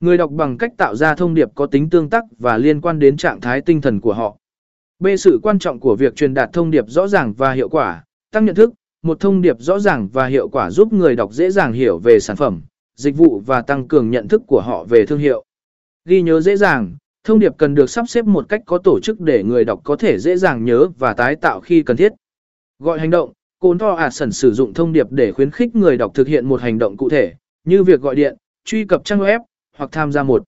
Người đọc bằng cách tạo ra thông điệp có tính tương tác và liên quan đến trạng thái tinh thần của họ. B. Sự quan trọng của việc truyền đạt thông điệp rõ ràng và hiệu quả, tăng nhận thức, một thông điệp rõ ràng và hiệu quả giúp người đọc dễ dàng hiểu về sản phẩm, dịch vụ và tăng cường nhận thức của họ về thương hiệu. Ghi nhớ dễ dàng, thông điệp cần được sắp xếp một cách có tổ chức để người đọc có thể dễ dàng nhớ và tái tạo khi cần thiết. Gọi hành động, Cồn Tho ả Sẩn sử dụng thông điệp để khuyến khích người đọc thực hiện một hành động cụ thể, như việc gọi điện, truy cập trang web, hoặc tham gia một.